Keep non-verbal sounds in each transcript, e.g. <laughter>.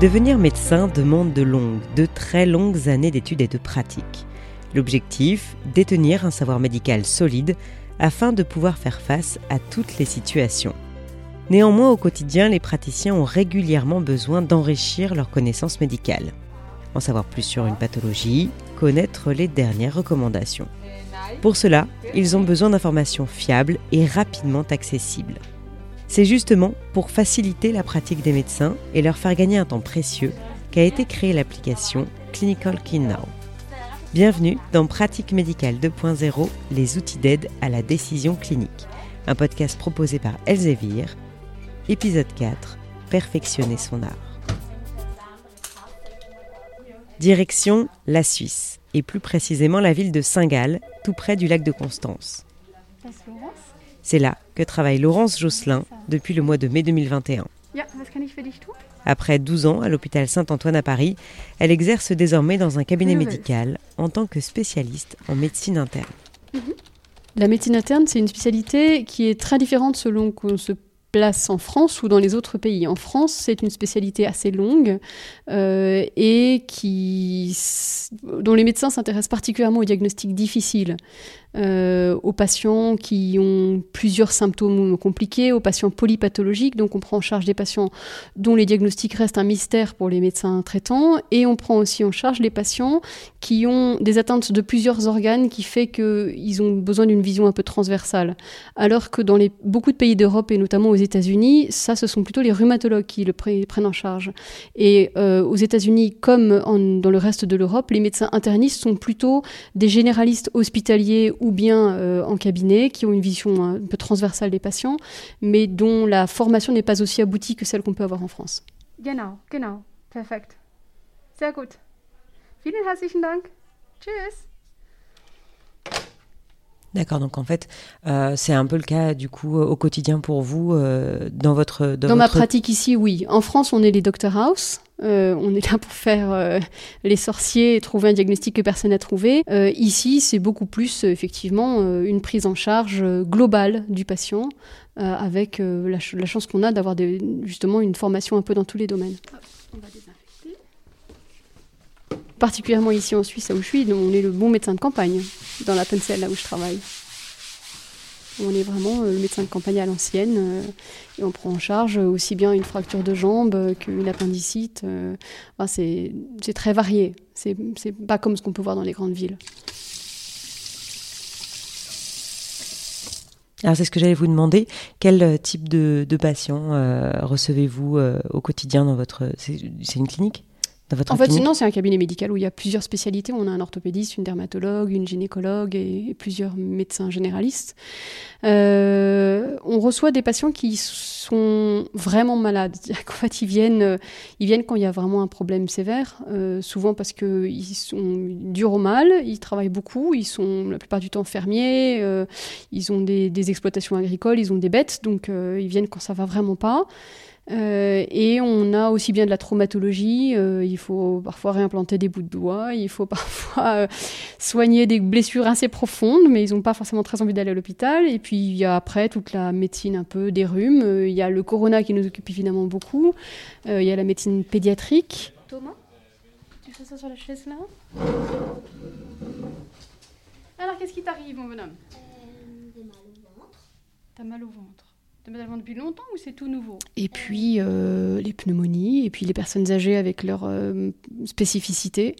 Devenir médecin demande de longues, de très longues années d'études et de pratiques. L'objectif, détenir un savoir médical solide afin de pouvoir faire face à toutes les situations. Néanmoins, au quotidien, les praticiens ont régulièrement besoin d'enrichir leurs connaissances médicales. En savoir plus sur une pathologie, connaître les dernières recommandations. Pour cela, ils ont besoin d'informations fiables et rapidement accessibles. C'est justement pour faciliter la pratique des médecins et leur faire gagner un temps précieux qu'a été créée l'application Clinical Key Now. Bienvenue dans Pratique médicale 2.0, les outils d'aide à la décision clinique, un podcast proposé par Elsevier. Épisode 4, Perfectionner son art. Direction la Suisse, et plus précisément la ville de Saint-Gall, tout près du lac de Constance. C'est là que travaille Laurence Josselin depuis le mois de mai 2021. Après 12 ans à l'hôpital Saint-Antoine à Paris, elle exerce désormais dans un cabinet médical en tant que spécialiste en médecine interne. Mhm. La médecine interne, c'est une spécialité qui est très différente selon qu'on se en France ou dans les autres pays. En France, c'est une spécialité assez longue euh, et qui, dont les médecins s'intéressent particulièrement aux diagnostics difficiles. Euh, aux patients qui ont plusieurs symptômes compliqués, aux patients polypathologiques. Donc on prend en charge des patients dont les diagnostics restent un mystère pour les médecins traitants. Et on prend aussi en charge les patients qui ont des atteintes de plusieurs organes qui fait qu'ils ont besoin d'une vision un peu transversale. Alors que dans beaucoup de pays d'Europe et notamment aux États-Unis, ça ce sont plutôt les rhumatologues qui le prennent en charge. Et euh, aux États-Unis comme dans le reste de l'Europe, les médecins internistes sont plutôt des généralistes hospitaliers ou bien euh, en cabinet, qui ont une vision un peu transversale des patients, mais dont la formation n'est pas aussi aboutie que celle qu'on peut avoir en France. Genau, genau, perfekt. Sehr gut. Vielen herzlichen Dank. Tschüss. D'accord, donc en fait, euh, c'est un peu le cas du coup au quotidien pour vous euh, dans votre dans, ma pratique ici, oui. En France, on est les Doctor House. Euh, on est là pour faire les sorciers et trouver un diagnostic que personne n'a trouvé. ici, c'est beaucoup plus effectivement une prise en charge globale du patient, avec la, la, chance qu'on a d'avoir justement une formation un peu dans tous les domaines. on va particulièrement ici en Suisse, où je suis, on est le bon médecin de campagne, dans la Pencelle, là où je travaille. On est vraiment euh, le médecin de campagne à l'ancienne, euh, et on prend en charge aussi bien une fracture de jambe qu'une appendicite. Euh, c'est très varié, c'est pas comme ce qu'on peut voir dans les grandes villes. Alors c'est ce que j'allais vous demander. Quel type de, de patients recevez-vous au quotidien dans votre... C'est une clinique? En fait, non, c'est un cabinet médical où il y a plusieurs spécialités. On a un orthopédiste, une dermatologue, une gynécologue et, plusieurs médecins généralistes. Euh, on reçoit des patients qui sont vraiment malades. <laughs> En fait, ils viennent, euh, ils viennent quand il y a vraiment un problème sévère, euh, souvent parce qu'ils sont durs au mal, ils travaillent beaucoup, ils sont la plupart du temps fermiers, ils ont des, des, exploitations agricoles, ils ont des bêtes, donc ils viennent quand ça va vraiment pas. Euh, et on a aussi bien de la traumatologie, euh, il faut parfois réimplanter des bouts de doigts, il faut <laughs> parfois euh, soigner des blessures assez profondes, mais ils n'ont pas forcément très envie d'aller à l'hôpital. Et puis il y a après toute la médecine un peu des rhumes, il y a le corona qui nous occupe évidemment beaucoup, il y a la médecine pédiatrique. Thomas, tu fais ça sur la chaise là? Alors qu'est-ce qui t'arrive mon bonhomme? T'as mal au ventre. T'as mal au ventre depuis longtemps ou c'est tout nouveau? Et puis euh, les pneumonies, et puis les personnes âgées avec leurs euh, spécificités.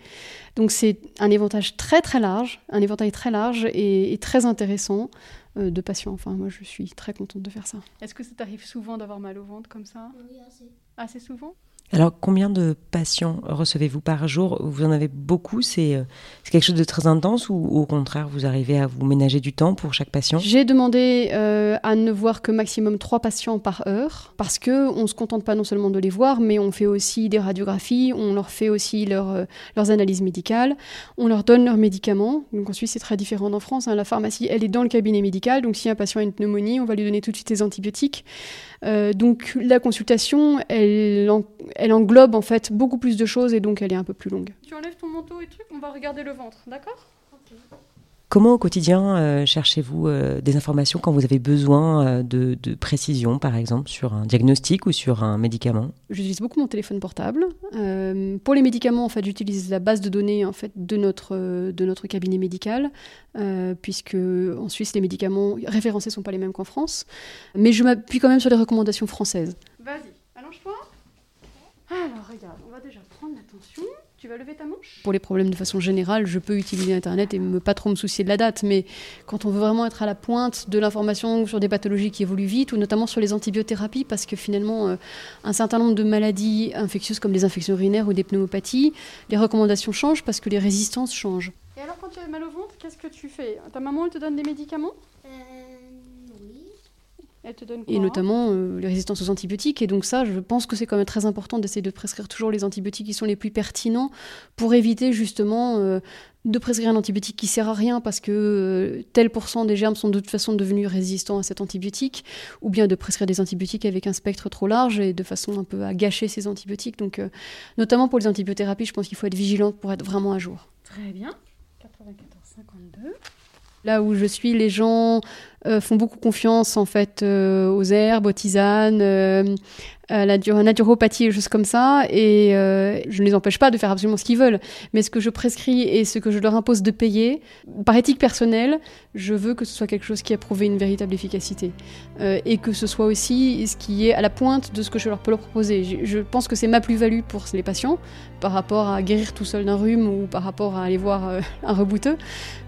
Donc c'est un éventail très très large, un éventail très large et, très intéressant euh, de patients. Enfin, moi je suis très contente de faire ça. Est-ce que ça t'arrive souvent d'avoir mal au ventre comme ça? Oui, assez. Assez souvent? Alors, combien de patients recevez-vous par jour? Vous en avez beaucoup euh, C'est quelque chose de très intense ou au contraire, vous arrivez à vous ménager du temps pour chaque patient? J'ai demandé euh, à ne voir que maximum trois patients par heure parce que on se contente pas non seulement de les voir, mais on fait aussi des radiographies, on leur fait aussi euh, leurs analyses médicales, on leur donne leurs médicaments. Donc en Suisse, c'est très différent d'en France. Hein. La pharmacie, elle est dans le cabinet médical, donc si un patient a une pneumonie, on va lui donner tout de suite les antibiotiques. donc la consultation, elle, elle englobe en fait beaucoup plus de choses et donc elle est un peu plus longue. Tu enlèves ton manteau et truc, on va regarder le ventre, d'accord? Comment au quotidien euh, cherchez-vous euh, des informations quand vous avez besoin euh, de, de précision, par exemple, sur un diagnostic ou sur un médicament? J'utilise beaucoup mon téléphone portable. Euh, pour les médicaments, en fait, j'utilise la base de données en fait de notre de notre cabinet médical, euh, puisque en Suisse les médicaments référencés sont pas les mêmes qu'en France. Mais je m'appuie quand même sur les recommandations françaises. Vas-y. Alors, regarde, on va déjà prendre l'attention. Tu vas lever ta manche Pour les problèmes de façon générale, je peux utiliser Internet et me pas trop me soucier de la date. Mais quand on veut vraiment être à la pointe de l'information sur des pathologies qui évoluent vite, ou notamment sur les antibiothérapies, parce que finalement, euh, un certain nombre de maladies infectieuses comme les infections urinaires ou des pneumopathies, les recommandations changent parce que les résistances changent. Et alors, quand tu as mal au ventre, qu'est-ce que tu fais? Ta maman, elle te donne des médicaments? Euh, oui. Elle te donne quoi et notamment euh, les résistances aux antibiotiques. Et donc ça, je pense que c'est quand même très important d'essayer de prescrire toujours les antibiotiques qui sont les plus pertinents pour éviter justement euh, de prescrire un antibiotique qui sert à rien parce que euh, tel pourcent des germes sont de toute façon devenus résistants à cet antibiotique, ou bien de prescrire des antibiotiques avec un spectre trop large et de façon un peu à gâcher ces antibiotiques. Donc euh, notamment pour les antibiothérapies, je pense qu'il faut être vigilante pour être vraiment à jour. Très bien. 94, 52. Là où je suis, les gens euh, font beaucoup confiance en fait euh, aux herbes, aux tisanes, euh, la dur- naturopathie et choses comme ça. Et euh, je ne les empêche pas de faire absolument ce qu'ils veulent. Mais ce que je prescris et ce que je leur impose de payer, par éthique personnelle, je veux que ce soit quelque chose qui a prouvé une véritable efficacité. Euh, et que ce soit aussi ce qui est à la pointe de ce que je leur peux leur proposer. Je, pense que c'est ma plus-value pour les patients par rapport à guérir tout seul d'un rhume ou par rapport à aller voir euh, <laughs> un rebouteux.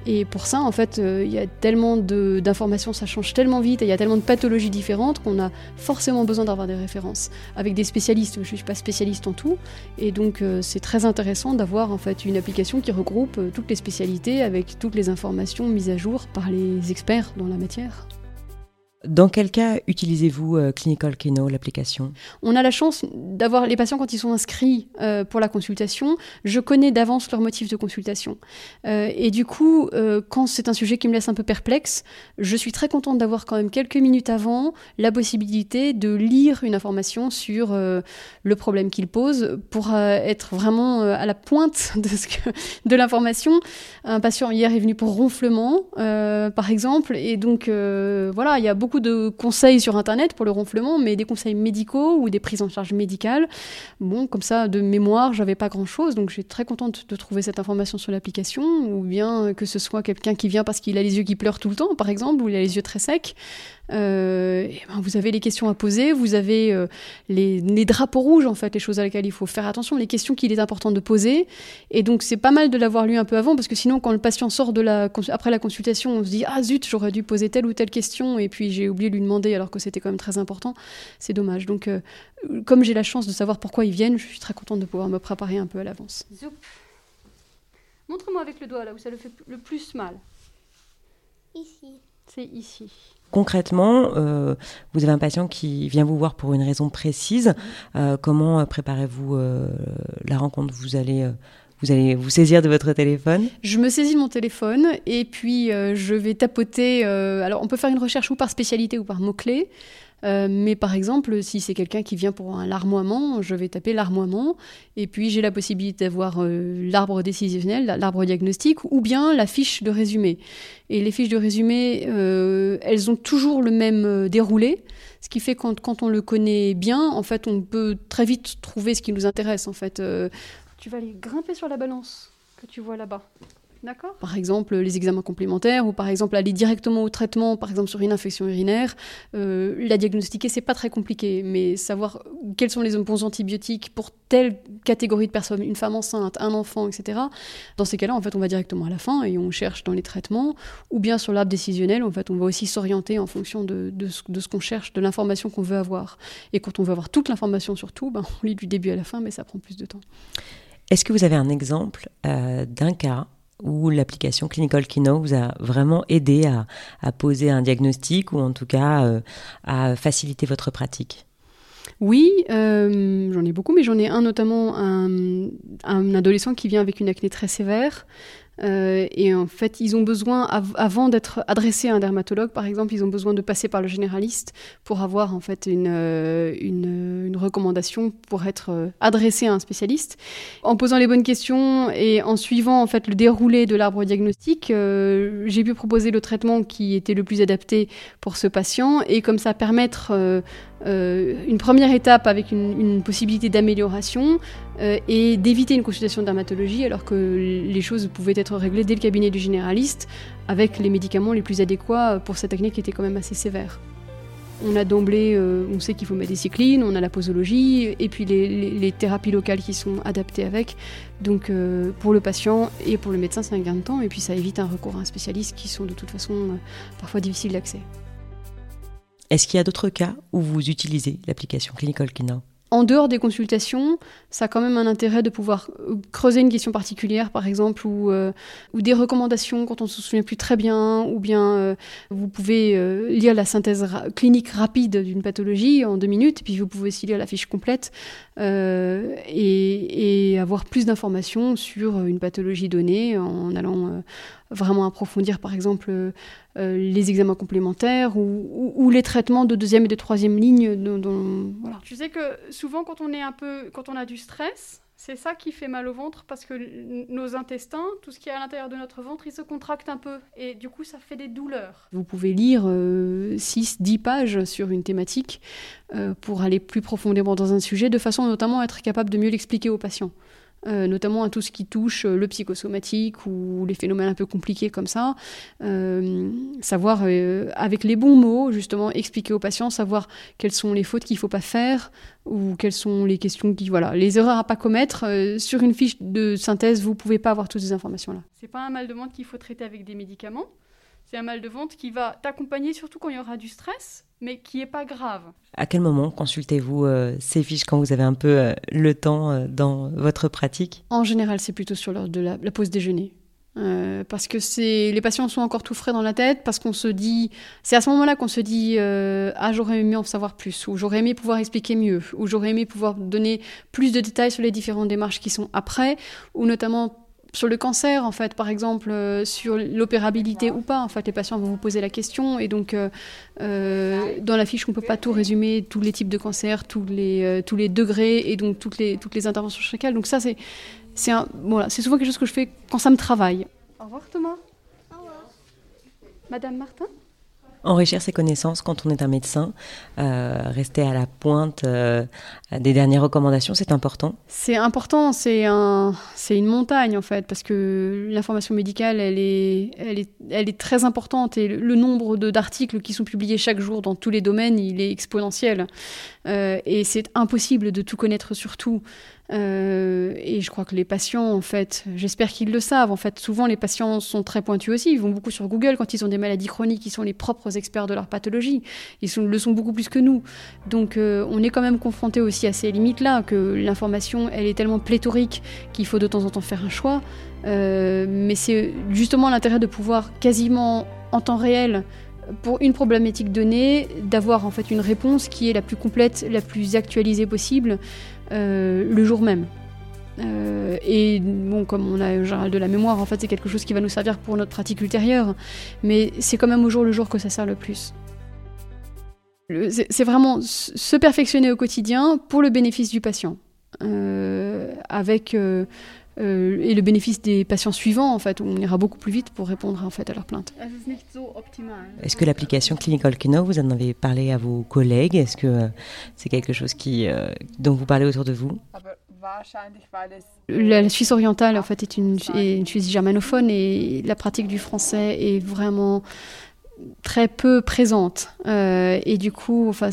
Et pour ça, en fait, euh, il y a tellement d'informations, ça change tellement vite, et il y a tellement de pathologies différentes qu'on a forcément besoin d'avoir des références avec des spécialistes. Je ne suis pas spécialiste en tout, et donc euh, c'est très intéressant d'avoir en fait une application qui regroupe euh, toutes les spécialités avec toutes les informations mises à jour par les experts dans la matière. Dans quel cas utilisez-vous euh, Clinical Keno, l'application? On a la chance d'avoir les patients quand ils sont inscrits euh, pour la consultation. Je connais d'avance leur motif de consultation. Euh, et du coup, quand c'est un sujet qui me laisse un peu perplexe, je suis très contente d'avoir quand même quelques minutes avant la possibilité de lire une information sur le problème qu'il pose pour être vraiment à la pointe <laughs> de, l'information. Un patient hier est venu pour ronflement, par exemple, et donc voilà, il y a beaucoup de conseils sur Internet pour le ronflement, mais des conseils médicaux ou des prises en charge médicales. Bon, comme ça, de mémoire, j'avais pas grand-chose, donc je suis très contente de trouver cette information sur l'application, ou bien que ce soit quelqu'un qui vient parce qu'il a les yeux qui pleurent tout le temps, par exemple, ou il a les yeux très secs. Euh, eh ben, vous avez les questions à poser, vous avez euh, les, les drapeaux rouges, en fait, les choses à lesquelles il faut faire attention, les questions qu'il est important de poser. Et donc, c'est pas mal de l'avoir lu un peu avant, parce que sinon, quand le patient sort de la, après la consultation, on se dit Ah zut, j'aurais dû poser telle ou telle question, et puis j'ai oublié de lui demander alors que c'était quand même très important. C'est dommage. Donc, euh, comme j'ai la chance de savoir pourquoi ils viennent, je suis très contente de pouvoir me préparer un peu à l'avance. Zoup. Montre-moi avec le doigt là où ça le fait le plus mal. Ici. C'est ici. Concrètement, euh, vous avez un patient qui vient vous voir pour une raison précise. Euh, comment euh, préparez-vous la rencontre? Vous allez, vous allez vous saisir de votre téléphone? Je me saisis de mon téléphone et puis je vais tapoter. alors, on peut faire une recherche ou par spécialité ou par mot-clé. Euh, mais par exemple, si c'est quelqu'un qui vient pour un larmoiement, je vais taper larmoiement. Et puis, j'ai la possibilité d'avoir euh, l'arbre décisionnel, l'arbre diagnostique, ou bien la fiche de résumé. Et les fiches de résumé, euh, elles ont toujours le même déroulé. Ce qui fait que quand, quand on le connaît bien, en fait, on peut très vite trouver ce qui nous intéresse. En fait, Tu vas aller grimper sur la balance que tu vois là-bas. D'accord par exemple les examens complémentaires ou par exemple aller directement au traitement, par exemple sur une infection urinaire. Euh, la diagnostiquer, c'est pas très compliqué, mais savoir quels sont les bons antibiotiques pour telle catégorie de personnes, une femme enceinte, un enfant, etc. Dans ces cas-là, en fait, on va directement à la fin et on cherche dans les traitements, ou bien sur l'arbre décisionnel, en fait, on va aussi s'orienter en fonction de, de ce, de ce qu'on cherche, de l'information qu'on veut avoir. Et quand on veut avoir toute l'information sur tout, ben, on lit du début à la fin, mais ça prend plus de temps. Est-ce que vous avez un exemple euh, d'un cas où l'application Clinical Kino vous a vraiment aidé à, poser un diagnostic ou en tout cas euh, à faciliter votre pratique? Oui, euh, j'en ai beaucoup, mais j'en ai un notamment, un, un adolescent qui vient avec une acné très sévère. Euh, et en fait, ils ont besoin, avant d'être adressés à un dermatologue, par exemple, ils ont besoin de passer par le généraliste pour avoir en fait une, euh, une, une recommandation pour être euh, adressé à un spécialiste. En posant les bonnes questions et en suivant en fait le déroulé de l'arbre diagnostique, j'ai pu proposer le traitement qui était le plus adapté pour ce patient et comme ça permettre euh, une première étape avec une, possibilité d'amélioration euh, et d'éviter une consultation de dermatologie alors que les choses pouvaient être réglées dès le cabinet du généraliste avec les médicaments les plus adéquats pour cette acné qui était quand même assez sévère. On a d'emblée, euh, on sait qu'il faut mettre des cyclines, on a la posologie et puis les, thérapies locales qui sont adaptées avec. Donc pour le patient et pour le médecin, c'est un gain de temps et puis ça évite un recours à un spécialiste qui sont de toute façon parfois difficiles d'accès. Est-ce qu'il y a d'autres cas où vous utilisez l'application Clinical Kina? En dehors des consultations, ça a quand même un intérêt de pouvoir euh, creuser une question particulière, par exemple, ou, euh, des recommandations quand on ne se souvient plus très bien, ou bien euh, vous pouvez lire la synthèse clinique rapide d'une pathologie en deux minutes, puis vous pouvez aussi lire la fiche complète et, avoir plus d'informations sur une pathologie donnée en allant vraiment approfondir, par exemple, euh, les examens complémentaires ou, les traitements de deuxième et de troisième ligne. voilà. Tu sais que souvent, quand on, est un peu, quand on a du stress, c'est ça qui fait mal au ventre parce que nos intestins, tout ce qui est à l'intérieur de notre ventre, ils se contractent un peu et du coup ça fait des douleurs. Vous pouvez lire 6-10 euh, pages sur une thématique euh, pour aller plus profondément dans un sujet de façon notamment à être capable de mieux l'expliquer aux patients. Euh, notamment à tout ce qui touche euh, le psychosomatique ou les phénomènes un peu compliqués comme ça. Euh, savoir, avec les bons mots, justement, expliquer aux patients, savoir quelles sont les fautes qu'il ne faut pas faire ou quelles sont les questions qui. Voilà, les erreurs à pas commettre. sur une fiche de synthèse, vous ne pouvez pas avoir toutes ces informations-là. C'est pas un mal de ventre qu'il faut traiter avec des médicaments. C'est un mal de ventre qui va t'accompagner surtout quand il y aura du stress, mais qui n'est pas grave. À quel moment consultez-vous euh, ces fiches quand vous avez un peu euh, le temps euh, dans votre pratique? En général, c'est plutôt sur l'heure de la, pause déjeuner. parce que c'est les patients sont encore tout frais dans la tête, parce qu'on se dit, c'est à ce moment-là qu'on se dit, ah j'aurais aimé en savoir plus, ou j'aurais aimé pouvoir expliquer mieux, ou j'aurais aimé pouvoir donner plus de détails sur les différentes démarches qui sont après, ou notamment sur le cancer, en fait, par exemple, euh, sur l'opérabilité ou pas, en fait, les patients vont vous poser la question. Et donc, euh, euh, dans la fiche, on ne peut pas tout résumer, tous les types de cancer, tous les, tous les degrés et donc toutes les, toutes les interventions chacun. Donc ça, c'est c'est voilà, souvent quelque chose que je fais quand ça me travaille. Au revoir Thomas. Au revoir. Madame Martin? Enrichir ses connaissances quand on est un médecin, euh, rester à la pointe euh, des dernières recommandations, c'est important C'est important, c'est un, une montagne en fait, parce que l'information médicale, elle est, elle, est, elle est très importante et le nombre d'articles qui sont publiés chaque jour dans tous les domaines, il est exponentiel. Euh, et c'est impossible de tout connaître sur tout. Et je crois que les patients, en fait, j'espère qu'ils le savent. En fait, souvent, les patients sont très pointus aussi. Ils vont beaucoup sur Google quand ils ont des maladies chroniques. Ils sont les propres experts de leur pathologie. Ils le sont beaucoup plus que nous. Donc, euh, on est quand même confronté aussi à ces limites-là, que l'information, elle est tellement pléthorique qu'il faut de temps en temps faire un choix. Euh, mais c'est justement l'intérêt de pouvoir quasiment en temps réel pour une problématique donnée, d'avoir en fait une réponse qui est la plus complète, la plus actualisée possible euh, le jour même. Euh, et bon, comme on a général de la mémoire, en fait, c'est quelque chose qui va nous servir pour notre pratique ultérieure, mais c'est quand même au jour le jour que ça sert le plus. C'est vraiment se perfectionner au quotidien pour le bénéfice du patient, euh, avec euh, et le bénéfice des patients suivants, en fait, où on ira beaucoup plus vite pour répondre en fait à leurs plaintes. Est-ce que l'application Clinical Kino, vous en avez parlé à vos collègues? Est-ce que euh, c'est quelque chose qui, euh, dont vous parlez autour de vous? La Suisse orientale, en fait, est une, est une Suisse germanophone et la pratique du français est vraiment très peu présente. Euh, et du coup, enfin,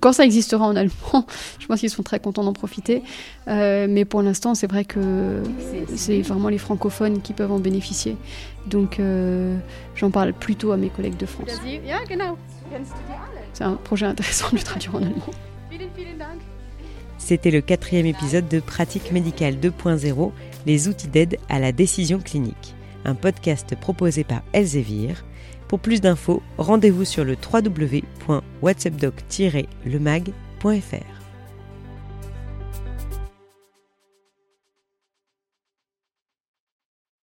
quand ça existera en allemand, <laughs> je pense qu'ils seront très contents d'en profiter. Euh, mais pour l'instant, c'est vrai que c'est vraiment les francophones qui peuvent en bénéficier. Donc, euh, j'en parle plutôt à mes collègues de France. C'est un projet intéressant de traduire en allemand. C'était le quatrième épisode de Pratique médicale 2.0, les outils d'aide à la décision clinique, un podcast proposé par Elsevier pour plus d'infos, rendez-vous sur le www.whatsappdoc-lemag.fr.